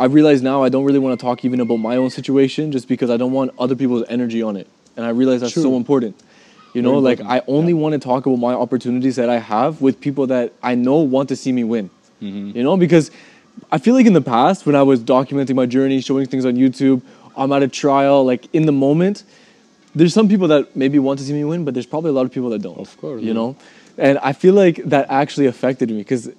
I realize now I don't really want to talk even about my own situation just because I don't want other people's energy on it. And I realize that's so important. You know, like I only want to talk about my opportunities that I have with people that I know want to see me win. Mm-hmm. You know, because I feel like in the past when I was documenting my journey, showing things on YouTube, I'm at a trial, like in the moment, there's some people that maybe want to see me win, but there's probably a lot of people that don't. Of course, You yeah. know? And I feel like that actually affected me because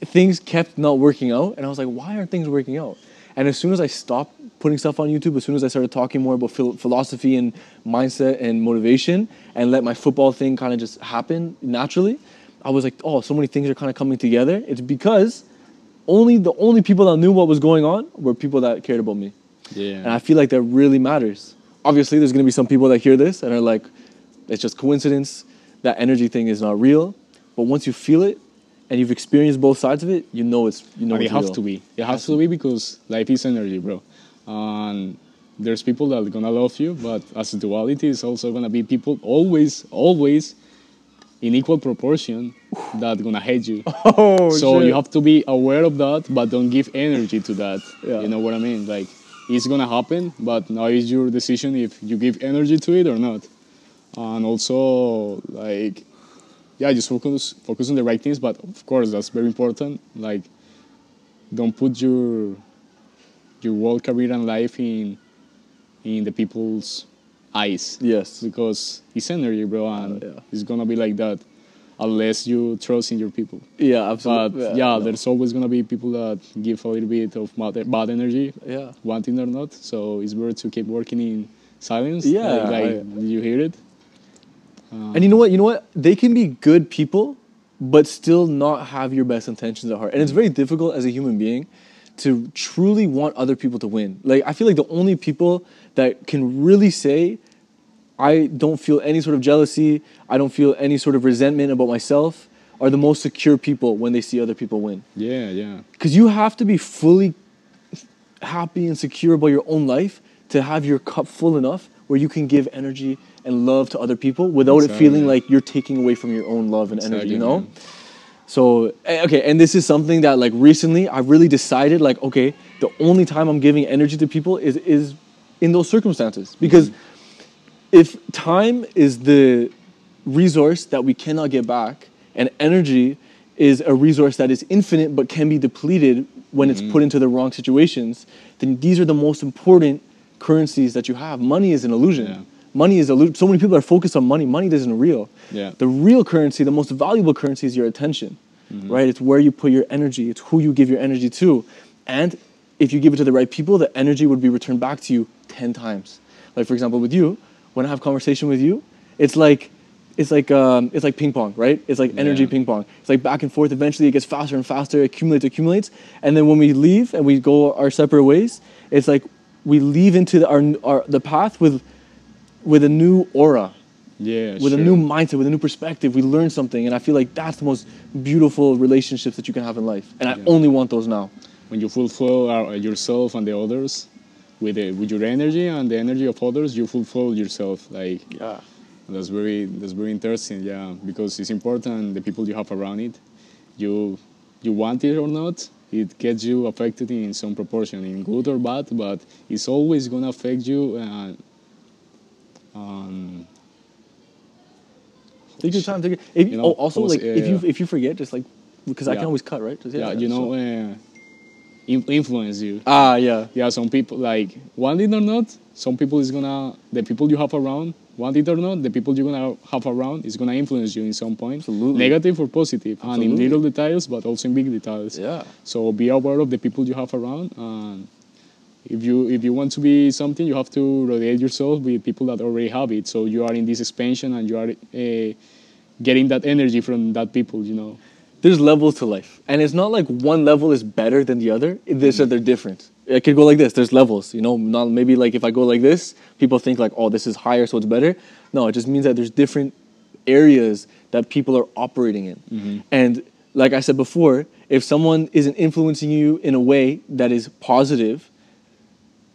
things kept not working out. And I was like, why aren't things working out? And as soon as I stopped putting stuff on YouTube, as soon as I started talking more about phil- philosophy and mindset and motivation and let my football thing kind of just happen naturally, I was like, oh, so many things are kind of coming together. It's because only the only people that knew what was going on were people that cared about me. Yeah. And I feel like that really matters. Obviously, there's going to be some people that hear this and are like, it's just coincidence. That energy thing is not real. But once you feel it and you've experienced both sides of it, you know it's you know and it has real. to be. It has to be because life is energy, bro. And there's people that are gonna love you, but as a duality, it's also gonna be people always, always in equal proportion that gonna hate you. Oh, so shit. you have to be aware of that, but don't give energy to that. Yeah. You know what I mean? Like it's gonna happen, but now it's your decision if you give energy to it or not. And also like yeah, just focus focus on the right things, but of course that's very important. Like don't put your your whole career and life in in the people's eyes yes. because it's energy, bro, oh, and yeah. it's gonna be like that unless you trust in your people. Yeah, absolutely. But absolutely. yeah, no. there's always gonna be people that give a little bit of bad, bad energy, yeah. wanting or not. So it's better to keep working in silence. Yeah, like, like I- you hear it. Mm. And you know what? You know what? They can be good people, but still not have your best intentions at heart. And it's mm. very difficult as a human being to truly want other people to win. Like I feel like the only people that can really say, I don't feel any sort of jealousy, I don't feel any sort of resentment about myself, are the most secure people when they see other people win. Yeah, yeah. Because you have to be fully happy and secure about your own life to have your cup full enough where you can give energy and love to other people without it feeling like you're taking away from your own love and energy, you know? man. So, eh, okay, and this is something that like recently I really decided like, okay, the only time I'm giving energy to people is is in those circumstances. Because if time is the resource that we cannot get back and energy is a resource that is infinite but can be depleted when it's put into the wrong situations, then these are the most important currencies that you have. Money is an illusion. Yeah. Money is illusion. So many people are focused on money. Money isn't real. Yeah. The real currency, the most valuable currency is your attention, right? It's where you put your energy. It's who you give your energy to. And if you give it to the right people, the energy would be returned back to you 10 times. Like for example, with you, when I have conversation with you, it's like it's like um, it's like ping pong, right? It's like energy Yeah. ping pong. It's like back and forth. Eventually, it gets faster and faster. Accumulates, accumulates, and then when we leave and we go our separate ways, it's like we leave into the, our, our the path with with a new aura, Yeah, with a new mindset, with a new perspective. We learn something, and I feel like that's the most beautiful relationships that you can have in life. And I Yeah. only want those now. when you fulfill uh, yourself and the others with the, with your energy and the energy of others, you fulfill yourself. Like Yeah. that's very that's very interesting. Yeah, because it's important the people you have around it. You you want it or not, it gets you affected in some proportion, in good or bad. But it's always gonna affect you. Uh, um, Take your time. Take your, if, You know, oh, also, almost, like if you yeah. if you forget, just like because I can always cut, right? Just, yeah, you know, so- uh, influence you. ah, yeah. yeah, some people like want it or not. Some people is gonna the people you have around want it or not. The people you're gonna have around is gonna influence you in some point, Absolutely. negative or positive, and in little details, but also in big details. Yeah. So be aware of the people you have around, and if you if you want to be something, you have to rotate yourself with people that already have it. So you are in this expansion, and you are uh, getting that energy from that people. You know. there's levels to life, and it's not like one level is better than the other. Just that they're different. It could go like this. There's levels, you know. Not maybe like if I go like this, people think like, oh, this is higher, so it's better. No, it just means that there's different areas that people are operating in, and like I said before, if someone isn't influencing you in a way that is positive,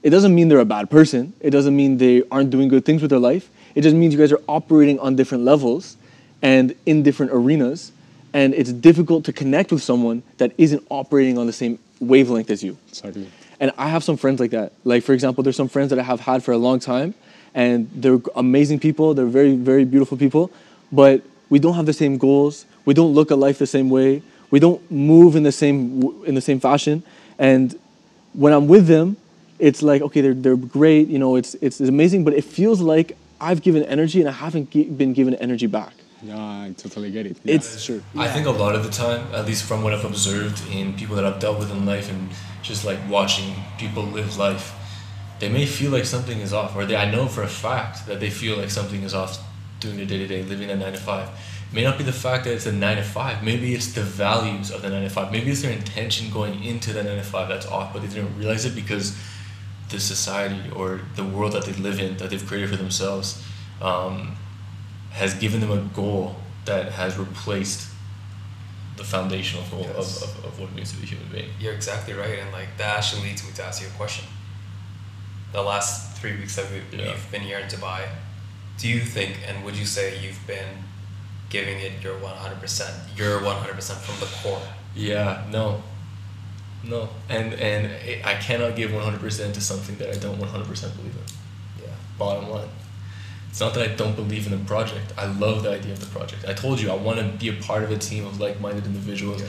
it doesn't mean they're a bad person. It doesn't mean they aren't doing good things with their life. It just means you guys are operating on different levels and in different arenas. And it's difficult to connect with someone that isn't operating on the same wavelength as you. Exactly. And I have some friends like that. Like for example, there's some friends that I have had for a long time, and they're amazing people. They're very very beautiful people, but we don't have the same goals. We don't look at life the same way. We don't move in the same in the same fashion. And when I'm with them, it's like okay, they're they're great. You know, it's it's, it's amazing, but it feels like I've given energy and I haven't gi- been given energy back. Yeah, I totally get it. Yeah, It's- sure. I think a lot of the time, at least from what I've observed in people that I've dealt with in life and just like watching people live life, they may feel like something is off, or they I know for a fact that they feel like something is off doing their day to day, living a nine to five. It may not be the fact that it's a nine to five. Maybe it's the values of the nine to five. Maybe it's their intention going into the nine to five that's off, but they didn't realize it because the society or the world that they live in, that they've created for themselves, um, has given them a goal that has replaced the foundational goal Yes. of, of, of what it means to be a human being. You're exactly right, and like that actually leads me to ask you a question. The last three weeks that we, Yeah. we've been here in Dubai, do you think, and would you say you've been giving it your one hundred percent, your one hundred percent from the core? Yeah, no, no, and and it, I cannot give one hundred percent to something that I don't one hundred percent believe in. Yeah. Bottom line, it's not that I don't believe in the project. I love the idea of the project. I told you I want to be a part of a team of like-minded individuals, Yeah.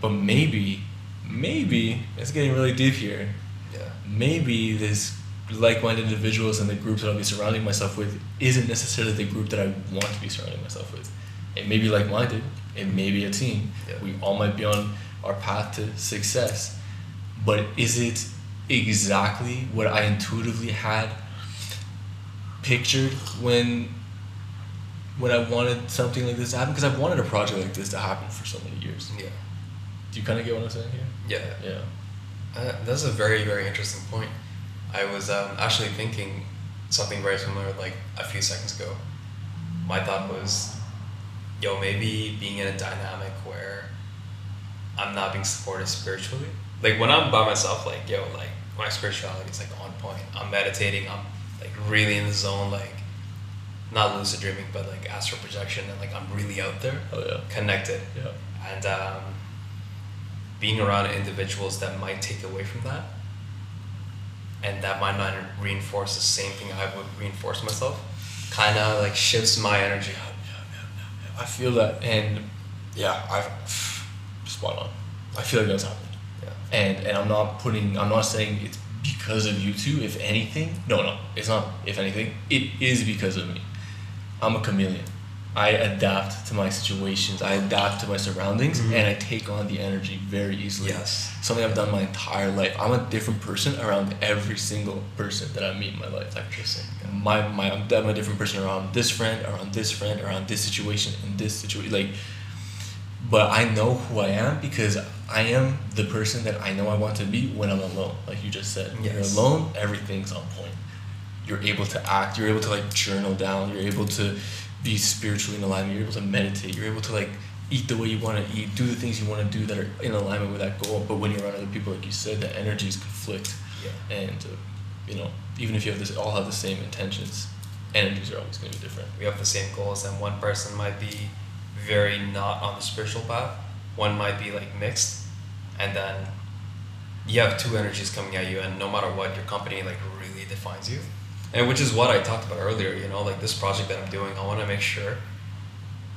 but maybe, maybe it's getting really deep here. Yeah. maybe this like-minded individuals and the groups that I'll be surrounding myself with isn't necessarily the group that I want to be surrounding myself with. It may be like-minded. It may be a team. Yeah. We all might be on our path to success, but is it exactly what I intuitively had pictured when when I wanted something like this to happen? Because I've wanted a project like this to happen for so many years. Yeah. Do you kind of get what I'm saying here? Yeah. Yeah. Uh, that's a very very interesting point. I was um, actually thinking something very similar like a few seconds ago. My thought was, yo, maybe being in a dynamic where I'm not being supported spiritually. Like when I'm by myself, like yo, like my spirituality is like on point. I'm meditating. I'm like really in the zone. Like not lucid dreaming, but like astral projection, and like I'm really out there, Oh yeah. connected Yeah. and um, being around individuals that might take away from that and that might not reinforce the same thing i would reinforce myself kind of like shifts my energy up. I feel that, and yeah, I've spot on. I feel like that's happened, yeah and and I'm not putting, I'm not saying it's because of you two. If anything, no, no, it's not. If anything, it is because of me. I'm a chameleon. I adapt to my situations. I adapt to my surroundings, Mhm. and I take on the energy very easily. Yes. Something I've done my entire life. I'm a different person around every single person that I meet in my life. Interesting. my my I'm, I'm a different person around this friend, around this friend, around this situation, in this situation. Like, but I know who I am because I am the person that I know I want to be when I'm alone. Like you just said, when Yes. you're alone, everything's on point. You're able to act. You're able to like journal down. You're able to be spiritually in alignment. You're able to meditate. You're able to like eat the way you want to eat, do the things you want to do that are in alignment with that goal. But when you're around other people, like you said, the energies conflict yeah and uh, you know even if you have this all have the same intentions energies are always going to be different we have the same goals and one person might be very not on the spiritual path. One might be like mixed and then you have two energies coming at you and no matter what your company like really defines you. And which is what i talked about earlier you know like this project that i'm doing i want to make sure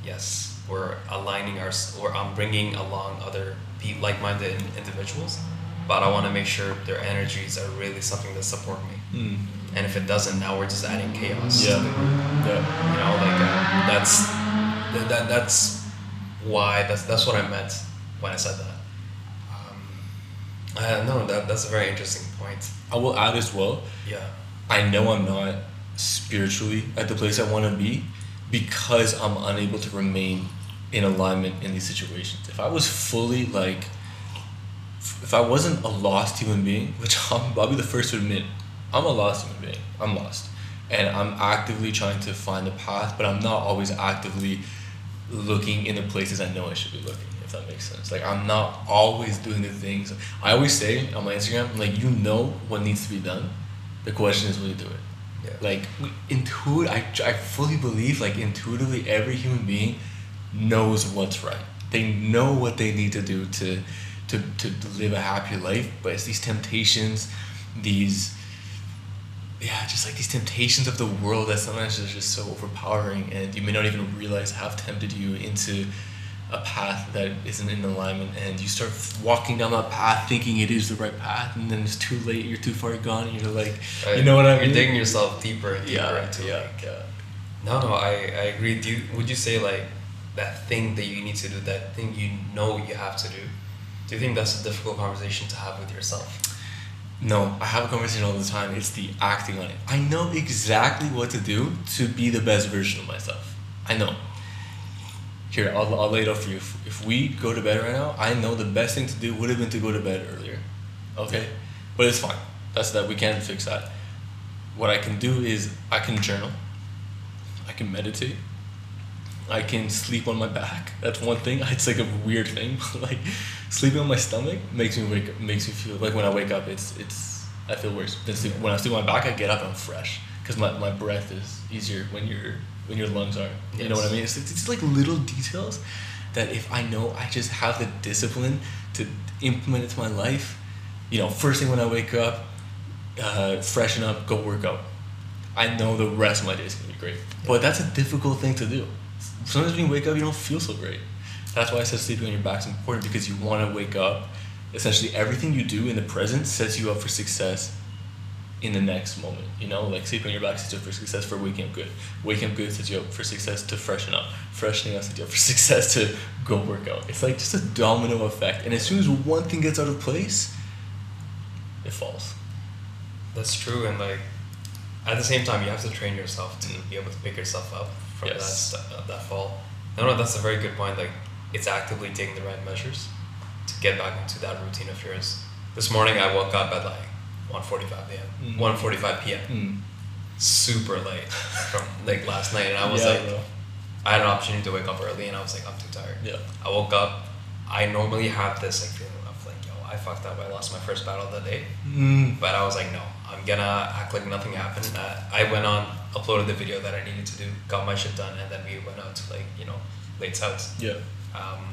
yes we're aligning our or i'm bringing along other like-minded individuals but i want to make sure their energies are really something that support me. Mm. and if it doesn't now we're just adding chaos. Yeah. To the group yeah. You know like um, that's that, that that's why that's that's what I meant when I said that. Um, I no that that's a very interesting point. I will add as well yeah. I know i'm not spiritually at the place i want to be because i'm unable to remain in alignment in these situations. If i was fully like if i wasn't a lost human being which I'm, i'll be the first to admit i'm a lost human being. I'm lost. And i'm actively trying to find a path but i'm not always actively looking in the places i know i should be looking if that makes sense. Like i'm not always doing the things. I always say on my instagram like you know what needs to be done. The question is will you do it? Yeah. Like we intuit I, I fully believe like intuitively every human being knows what's right. They know what they need to do to to to, to live a happy life, but it's these temptations, these yeah, just like these temptations of the world that sometimes is just so overpowering, and you may not even realize have tempted you into a path that isn't in alignment, and you start walking down that path thinking it is the right path, and then it's too late, you're too far gone, and you're like, Right? you know what I You're digging yourself deeper and deeper yeah, into yeah, like yeah. No, no, I, I agree. Do you, would you say like that thing that you need to do, that thing you know you have to do? Do you think that's a difficult conversation to have with yourself? No, I have a conversation all the time. It's the acting on it. I know exactly what to do to be the best version of myself. I know. Here, I'll, I'll lay it out for you. If, if we go to bed right now, I know the best thing to do would have been to go to bed earlier. Okay? But it's fine. That's that. We can't fix that. What I can do is I can journal. I can meditate. I can sleep on my back. That's one thing. It's like a weird thing. like sleeping on my stomach makes me wake. Makes me feel like when I wake up, it's it's. I feel worse. Then sleep, when I sleep on my back, I get up. I'm fresh because my, my breath is easier when your when your lungs are. You know what I mean? It's, it's like little details that if I know I just have the discipline to implement it to my life. You know, first thing when I wake up, uh, freshen up, go work out. I know the rest of my day is gonna be great. But that's a difficult thing to do. Sometimes when you wake up, you don't feel so great. That's why I said sleeping on your back is important because you want to wake up. Essentially, everything you do in the present sets you up for success in the next moment. You know, like sleeping on your back sets you up for success for waking up good. Waking up good sets you up for success to freshen up. Freshening up sets you up for success to go work out. It's like just a domino effect. And as soon as one thing gets out of place, it falls. That's true, and like at the same time, you have to train yourself to be able to pick yourself up from Yes. that st- that fall. No, no, that's a very good point. Like it's actively taking the right measures to get back into that routine of yours. This morning, I woke up at like 1:45 a.m. Mm. 1:45 p.m. Mm. Super late from like last night, and I was Yeah, like, bro. I had an opportunity to wake up early, and I was like, I'm too tired. Yeah. I woke up. I normally have this like feeling of like, yo, I fucked up. I lost my first battle of the day. Mm. But I was like, no, I'm gonna act like nothing happened. Uh, I went on, uploaded the video that I needed to do, got my shit done, and then we went out to like you know late house. Yeah. Um,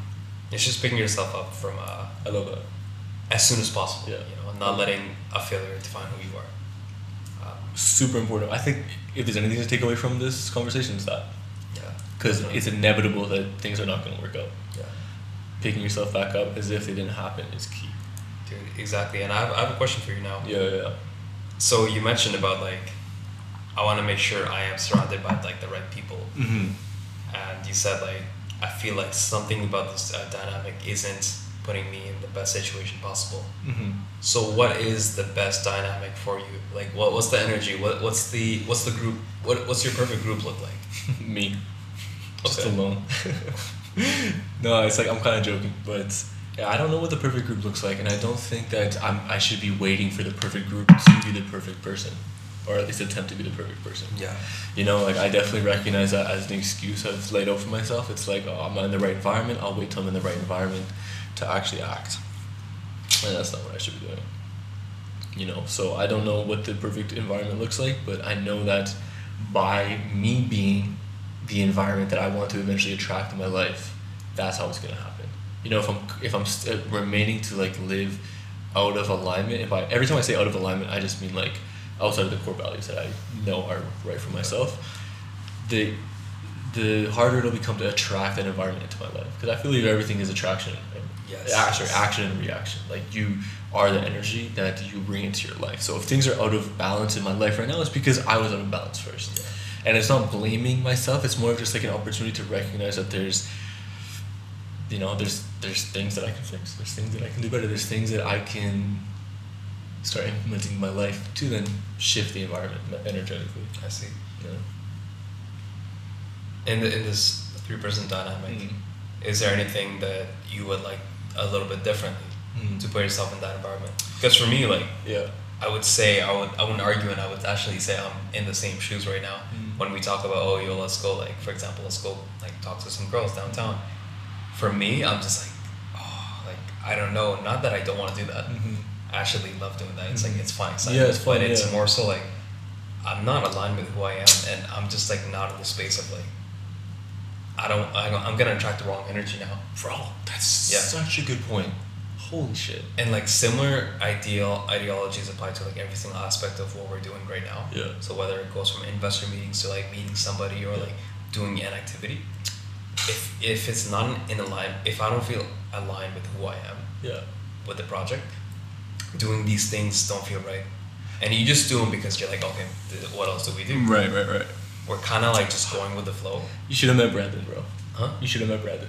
it's just picking yourself up from uh, I love that. as soon as possible. Yeah. You know, not letting a failure define who you are. Um, super important. I think if there's anything to take away from this conversation, it's that. yeah. Because it's inevitable that things are not going to work out. Yeah. Picking yourself back up as if they didn't happen is key. Dude, exactly. And I have, I have a question for you now. Yeah, yeah. So you mentioned about like, I want to make sure I am surrounded by like the right people. Mm-hmm. and you said like I feel like something about this uh, dynamic isn't putting me in the best situation possible. Mm-hmm. So what is the best dynamic for you? Like what what's the energy? What what's the what's the group? What what's your perfect group look like? Me. Just alone. no, it's like I'm kind of joking, but I don't know what the perfect group looks like, and I don't think that I'm, I should be waiting for the perfect group to be the perfect person, or at least attempt to be the perfect person. Yeah. You know, like I definitely recognize that as an excuse I've laid out for myself. It's like, oh, I'm not in the right environment. I'll wait till I'm in the right environment to actually act. And that's not what I should be doing. You know, so I don't know what the perfect environment looks like, but I know that by me being the environment that I want to eventually attract in my life, that's how it's gonna happen. You know, if I'm if I'm st- uh, remaining to like live out of alignment, if I every time I say out of alignment, I just mean like outside of the core values that I know are right for myself. The the harder it'll become to attract an environment into my life because I believe everything is attraction. and- Yes. Action, action and reaction. Like you are the energy that you bring into your life. So if things are out of balance in my life right now, it's because I was out of balance first. And it's not blaming myself. It's more of just like an opportunity to recognize that there's, you know, there's there's things that I can fix. There's things that I can do better. There's things that I can start implementing in my life to then shift the environment energetically. I see. You know? In the, in this three person dynamic, Mm. is there anything that you would like a little bit differently Mm. to put yourself in that environment? Because for me, like Yeah. I would say I would I wouldn't argue and I would actually say I'm in the same shoes right now Mm. when we talk about oh yo let's go like for example let's go like talk to some girls downtown. For me, I'm just like oh like I don't know. Not that I don't want to do that. Mhm. I actually love doing that. It's like it's fine. It's Yeah, it's but fun, it's yeah. more so like I'm not aligned with who I am, and I'm just like not in the space of like I don't I don't, I'm gonna attract the wrong energy now. Bro, that's Yeah. such a good point. Holy shit. and like similar ideal ideologies apply to like every single aspect of what we're doing right now. Yeah. So whether it goes from investor meetings to like meeting somebody or Yeah. like doing an activity, if if it's not in align, if I don't feel aligned with who I am Yeah. with the project, doing these things don't feel right, and you just do them because you're like, okay, what else do we do? Right, right, right. We're kind of like just going with the flow, You should have met Brandon, bro. huh? You should have met Brandon.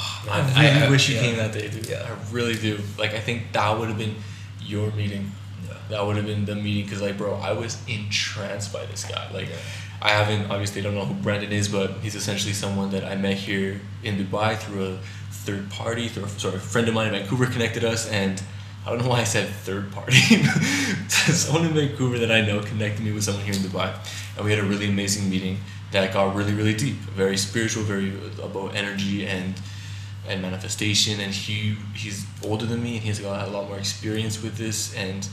Oh, I really I- wish you yeah. came that day, dude. Yeah. I really do. Like, I think that would have been your meeting. Yeah. That would have been the meeting because, like, bro, I was entranced by this guy. Like, Yeah. I haven't obviously don't know who Brandon is, but he's essentially someone that I met here in Dubai through a third party. Through a, sorry, a friend of mine in Vancouver connected us, and I don't know why I said third party. someone in Vancouver that I know connected me with someone here in Dubai, and we had a really amazing meeting that got really, really deep, very spiritual, very about energy and and manifestation. And he he's older than me, and he's got a lot more experience with this, and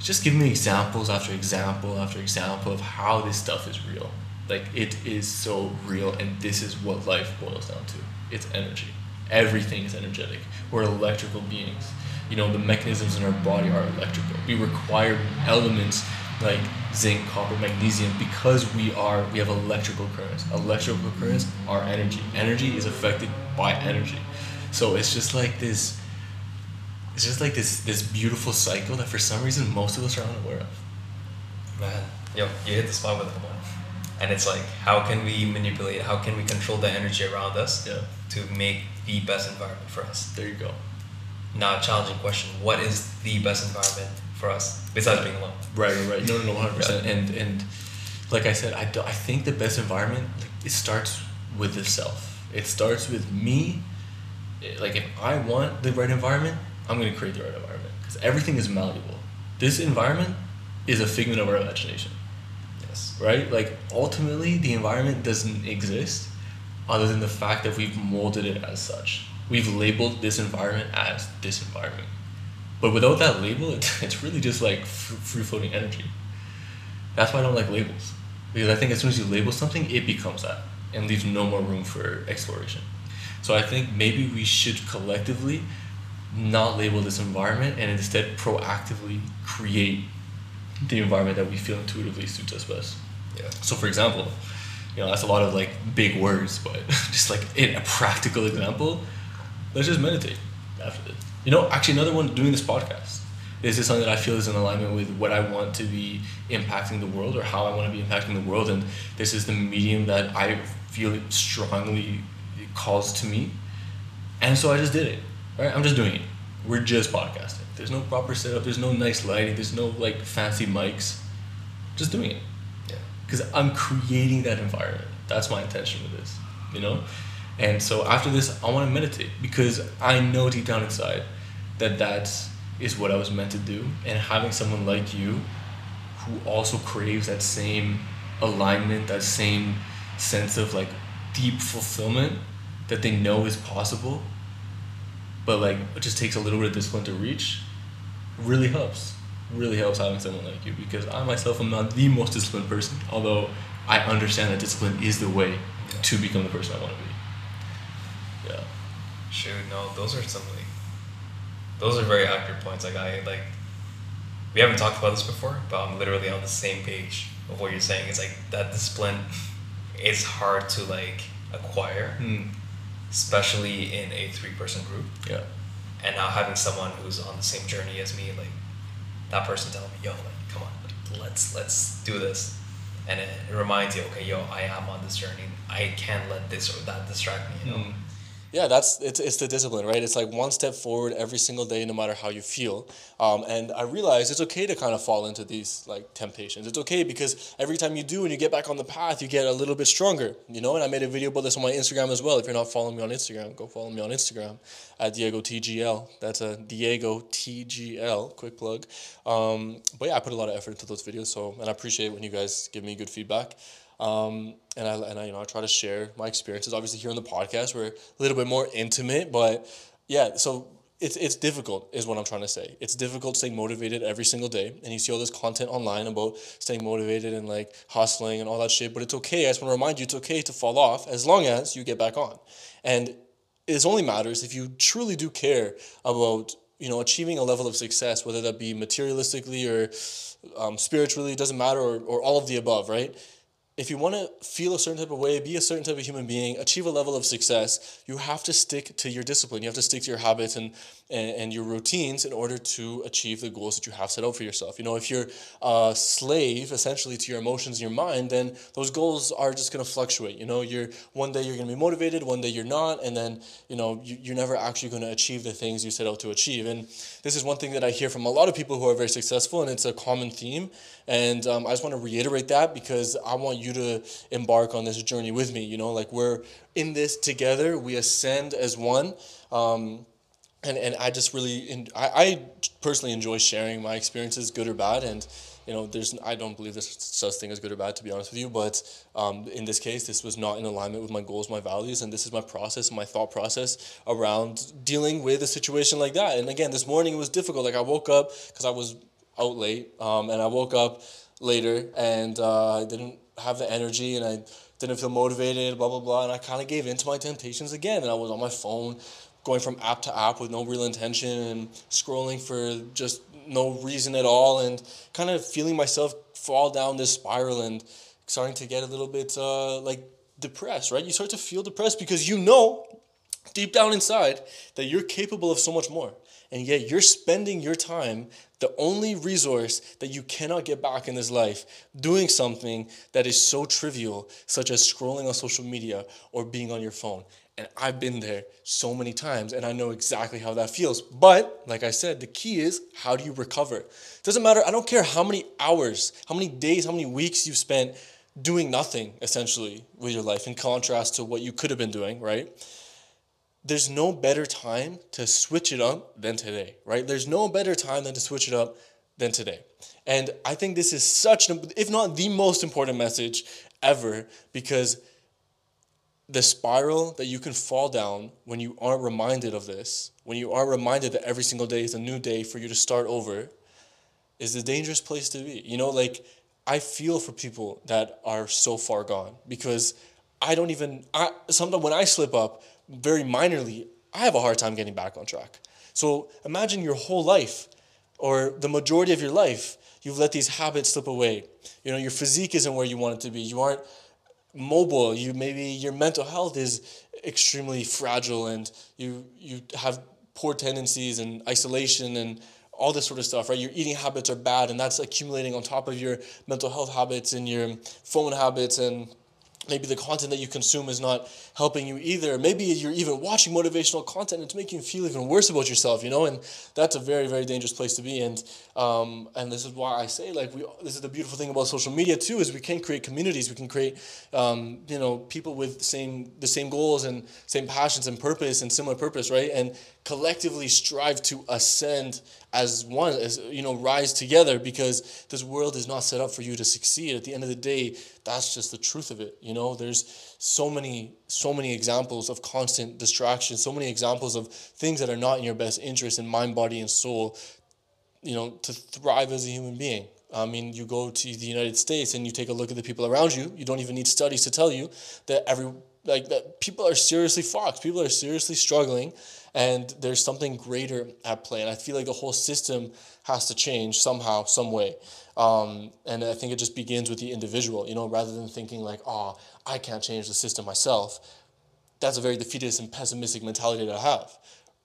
just give me examples after example after example of how this stuff is real. Like it is so real, and this is what life boils down to. It's energy. Everything is energetic. We're electrical beings. You know, the mechanisms in our body are electrical. We require elements like zinc, copper, magnesium because we are we have electrical currents. Electrical currents are energy. Energy is affected by energy. So it's just like this it's just like this this beautiful cycle that for some reason most of us are unaware of. Man, yo, you hit the spot with that one. And it's like, how can we manipulate? How can we control the energy around us Yeah. to make the best environment for us? There you go. Now, a challenging question: What is the best environment for us besides being alone? Right, right, right. No, no, no, one hundred percent. And and like I said, I, do, I think the best environment it starts with the self. It starts with me. Like if I want the right environment, I'm gonna create the right environment because everything is malleable. This environment is a figment of our imagination, Yes. right? Like ultimately, the environment doesn't exist other than the fact that we've molded it as such. We've labeled this environment as this environment. But without that label, it, it's really just like free floating energy. That's why I don't like labels. Because I think as soon as you label something, it becomes that and leaves no more room for exploration. So I think maybe we should collectively not label this environment and instead proactively create the environment that we feel intuitively suits us best. Yeah. So, for example, you know, that's a lot of like big words, but just like in a practical example, let's just meditate after this. You know, actually, another one doing this podcast. This is something that I feel is in alignment with what I want to be impacting the world or how I want to be impacting the world. And this is the medium that I feel strongly calls to me. And so I just did it. Right? I'm just doing it. We're just podcasting. There's no proper setup, there's no nice lighting, there's no like fancy mics. Just doing it Yeah. because I'm creating that environment. That's my intention with this, you know. And so after this, I want to meditate because I know deep down inside that that is what I was meant to do. And having someone like you, who also craves that same alignment, that same sense of like deep fulfillment that they know is possible, but like it just takes a little bit of discipline to reach, really helps. Really helps having someone like you because I myself am not the most disciplined person, although I understand that discipline is the way Yeah. to become the person I want to be. Yeah. Shoot, no, those are some like, those are very accurate points. Like I like, we haven't talked about this before, but I'm literally on the same page of what you're saying. It's like that discipline is hard to like acquire, Mm. Especially in a three person group. Yeah. And now having someone who's on the same journey as me, like that person telling me, "Yo, like, come on, like, let's let's do this," and it, it reminds you, okay, yo, I am on this journey. I can't let this or that distract me. You know. Mm. Yeah, that's it's it's the discipline, right? It's like one step forward every single day, no matter how you feel. Um, and I realize it's okay to kind of fall into these like temptations. It's okay because every time you do and you get back on the path, you get a little bit stronger, you know. And I made a video about this on my Instagram as well. If you're not following me on Instagram, go follow me on Instagram at Diego TGL. That's a Diego TGL. Quick plug. Um, but yeah, I put a lot of effort into those videos, so and I appreciate when you guys give me good feedback. Um, and I and I you know I try to share my experiences. Obviously, here on the podcast, we're a little bit more intimate, but yeah. So it's it's difficult, is what I'm trying to say. It's difficult staying motivated every single day, and you see all this content online about staying motivated and like hustling and all that shit. But it's okay. I just want to remind you, it's okay to fall off as long as you get back on. And this only matters if you truly do care about you know achieving a level of success, whether that be materialistically or um, spiritually, doesn't matter, or, or all of the above, right? If you want to feel a certain type of way, be a certain type of human being, achieve a level of success, you have to stick to your discipline. You have to stick to your habits and, and, and your routines in order to achieve the goals that you have set out for yourself. You know, if you're a slave essentially to your emotions and your mind, then those goals are just going to fluctuate. You know, you're one day you're going to be motivated, one day you're not, and then, you know, you, you're never actually going to achieve the things you set out to achieve. And this is one thing that I hear from a lot of people who are very successful, and it's a common theme. And um, I just want to reiterate that because I want you to embark on this journey with me. You know, like we're in this together, we ascend as one. Um, and, and I just really, I, I personally enjoy sharing my experiences, good or bad. And, you know, there's, I don't believe there's such thing as good or bad, to be honest with you. But um, in this case, this was not in alignment with my goals, my values. And this is my process, my thought process around dealing with a situation like that. And again, this morning it was difficult. Like I woke up because I was out late, um, and I woke up later and uh, I didn't have the energy and I didn't feel motivated, blah blah blah, and I kind of gave in to my temptations again, and I was on my phone, going from app to app with no real intention and scrolling for just no reason at all, and kind of feeling myself fall down this spiral and starting to get a little bit uh, like depressed, right? You start to feel depressed because you know deep down inside that you're capable of so much more. And yet you're spending your time, the only resource that you cannot get back in this life, doing something that is so trivial, such as scrolling on social media or being on your phone. And I've been there so many times and I know exactly how that feels. But like I said, the key is how do you recover? It doesn't matter, I don't care how many hours, how many days, how many weeks you've spent doing nothing essentially with your life in contrast to what you could have been doing, right? There's no better time to switch it up than today, right? There's no better time than to switch it up than today. And I think this is such, an, if not the most important message ever, because the spiral that you can fall down when you aren't reminded of this, when you aren't reminded that every single day is a new day for you to start over, is a dangerous place to be. You know, like I feel for people that are so far gone because I don't even, I, sometimes when I slip up, very minorly, I have a hard time getting back on track. So imagine your whole life or the majority of your life, you've let these habits slip away. You know, your physique isn't where you want it to be. You aren't mobile. You maybe your mental health is extremely fragile and you you have poor tendencies and isolation and all this sort of stuff, right? Your eating habits are bad and that's accumulating on top of your mental health habits and your phone habits and maybe the content that you consume is not helping you either. Maybe you're even watching motivational content. And it's making you feel even worse about yourself you know? And that's a very very dangerous place to be. And um, and this is why i say like we this is the beautiful thing about social media too is we can create communities. We can create um, you know people with the same the same goals and same passions and purpose and similar purpose right? And collectively strive to ascend as one as you know rise together because this world is not set up for you to succeed. At the end of the day that's just the truth of it you know there's so many so many examples of constant distraction so many examples of things that are not in your best interest in mind body and soul you know to thrive as a human being I mean, you go to the United States and you take a look at the people around you. You don't even need studies to tell you that every like that people are seriously fucked. People are seriously struggling, and there's something greater at play. And I feel like the whole system has to change somehow, some way. Um, and I think it just begins with the individual. You know, rather than thinking like, oh, I can't change the system myself. That's a very defeatist and pessimistic mentality to have.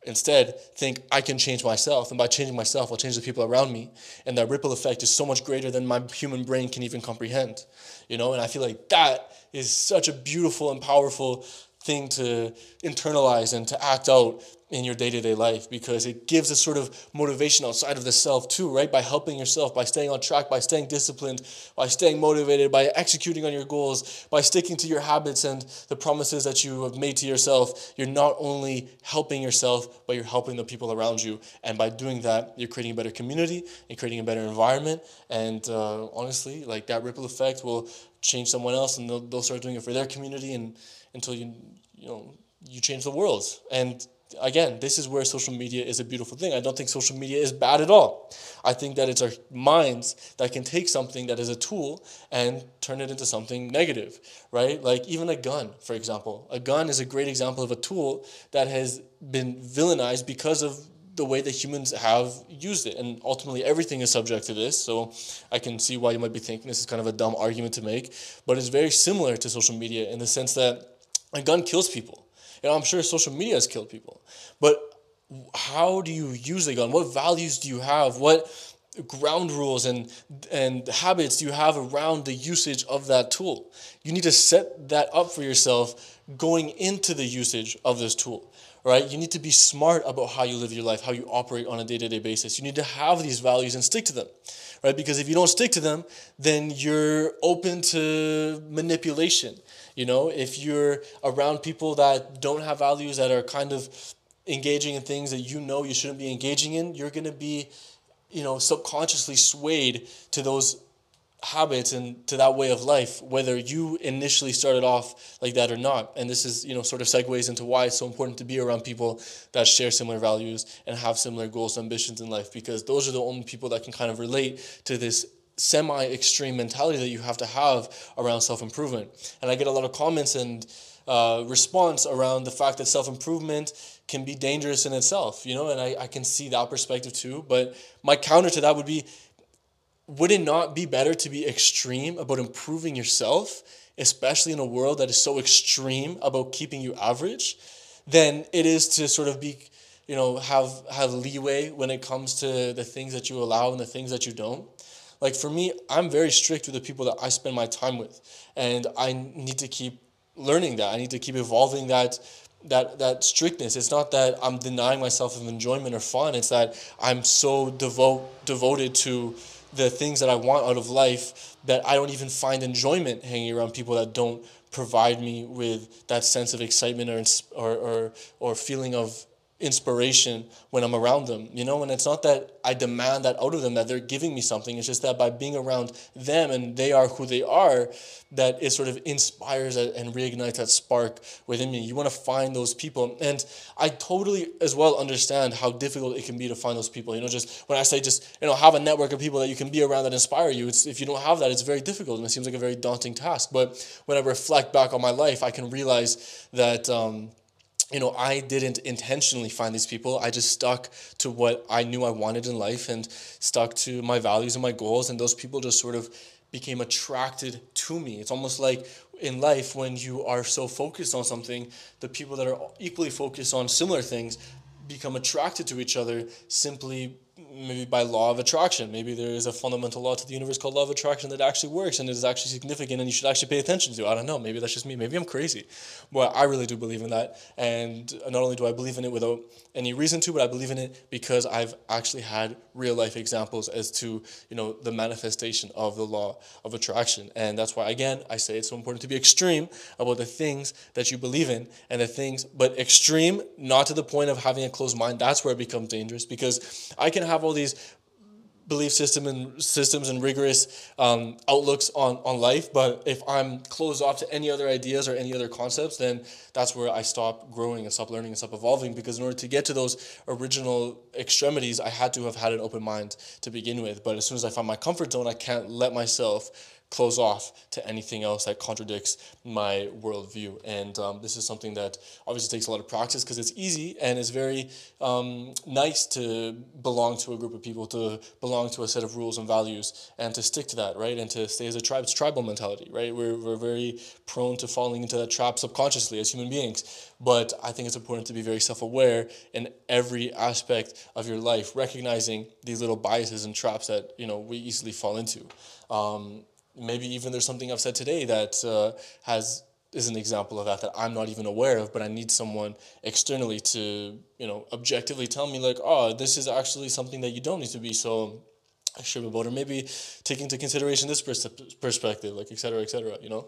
Instead, think I can change myself, and by changing myself, I'll change the people around me. And that ripple effect is so much greater than my human brain can even comprehend. You know, and I feel like that is such a beautiful and powerful thing to internalize and to act out in your day-to-day life because it gives a sort of motivation outside of the self too right? By helping yourself by staying on track by staying disciplined by staying motivated by executing on your goals by sticking to your habits and the promises that you have made to yourself. You're not only helping yourself but you're helping the people around you. And by doing that you're creating a better community and creating a better environment. And uh, honestly like that ripple effect will change someone else and they'll, they'll start doing it for their community and until you you know you change the world and again, this is where social media is a beautiful thing. I don't think social media is bad at all. I think that it's our minds that can take something that is a tool and turn it into something negative, right? Like even a gun, for example. A gun is a great example of a tool that has been villainized because of the way that humans have used it. And ultimately, everything is subject to this. So I can see why you might be thinking this is kind of a dumb argument to make. But it's very similar to social media in the sense that a gun kills people. Know, I'm sure social media has killed people. But how do you use a gun? What values do you have? What ground rules and and habits do you have around the usage of that tool? You need to set that up for yourself going into the usage of this tool right? You need to be smart about how you live your life, how you operate on a day to day basis. You need to have these values and stick to them, right? Because if you don't stick to them, then you're open to manipulation. You know, if you're around people that don't have values, that are kind of engaging in things that you know you shouldn't be engaging in, you're going to be, you know, subconsciously swayed to those habits and to that way of life, whether you initially started off like that or not. And this is, you know, sort of segues into why it's so important to be around people that share similar values and have similar goals, and ambitions in life, because those are the only people that can kind of relate to this semi extreme mentality that you have to have around self improvement. And I get a lot of comments and uh, response around the fact that self improvement can be dangerous in itself, you know, and I, I can see that perspective too. But my counter to that would be would it not be better to be extreme about improving yourself, especially in a world that is so extreme about keeping you average, than it is to sort of be, you know, have have leeway when it comes to the things that you allow and the things that you don't. Like for me, I'm very strict with the people that I spend my time with, and I need to keep learning that. I need to keep evolving that that that strictness. It's not that I'm denying myself of enjoyment or fun. It's that I'm so devote devoted to the things that I want out of life that I don't even find enjoyment hanging around people that don't provide me with that sense of excitement or or or, or feeling of inspiration when I'm around them, you know, and it's not that I demand that out of them that they're giving me something. It's just that by being around them and they are who they are, that it sort of inspires and reignites that spark within me. You want to find those people. And I totally as well understand how difficult it can be to find those people. You know, just when I say just, you know, have a network of people that you can be around that inspire you, it's if you don't have that, it's very difficult and it seems like a very daunting task. But when I reflect back on my life, I can realize that um, you know, I didn't intentionally find these people. I just stuck to what I knew I wanted in life and stuck to my values and my goals. And those people just sort of became attracted to me. It's almost like in life when you are so focused on something, the people that are equally focused on similar things become attracted to each other simply maybe by law of attraction. Maybe there is a fundamental law to the universe called law of attraction that actually works and is actually significant and you should actually pay attention to. I don't know. Maybe that's just me. Maybe I'm crazy. But I really do believe in that. And not only do I believe in it without any reason to, but I believe in it because I've actually had real life examples as to, you know, the manifestation of the law of attraction. And that's why, again, I say it's so important to be extreme about the things that you believe in and the things, but extreme, not to the point of having a closed mind. That's where it becomes dangerous because I can have all these belief system and systems and rigorous um, outlooks on, on life but if i'm closed off to any other ideas or any other concepts then that's where i stop growing and stop learning and stop evolving because in order to get to those original extremities i had to have had an open mind to begin with. But as soon as i find my comfort zone i can't let myself close off to anything else that contradicts my worldview. And um, this is something that obviously takes a lot of practice because it's easy and it's very um, nice to belong to a group of people, to belong to a set of rules and values, and to stick to that, right? And to stay as a tribe. It's tribal mentality, right? We're, we're very prone to falling into that trap subconsciously as human beings. But I think it's important to be very self aware in every aspect of your life, recognizing these little biases and traps that you know we easily fall into. Um, maybe even there's something I've said today that uh, has is an example of that that I'm not even aware of, but I need someone externally to you know objectively tell me like, oh, this is actually something that you don't need to be so sure about, or maybe take into consideration this pers- perspective, like et cetera, et cetera. You know.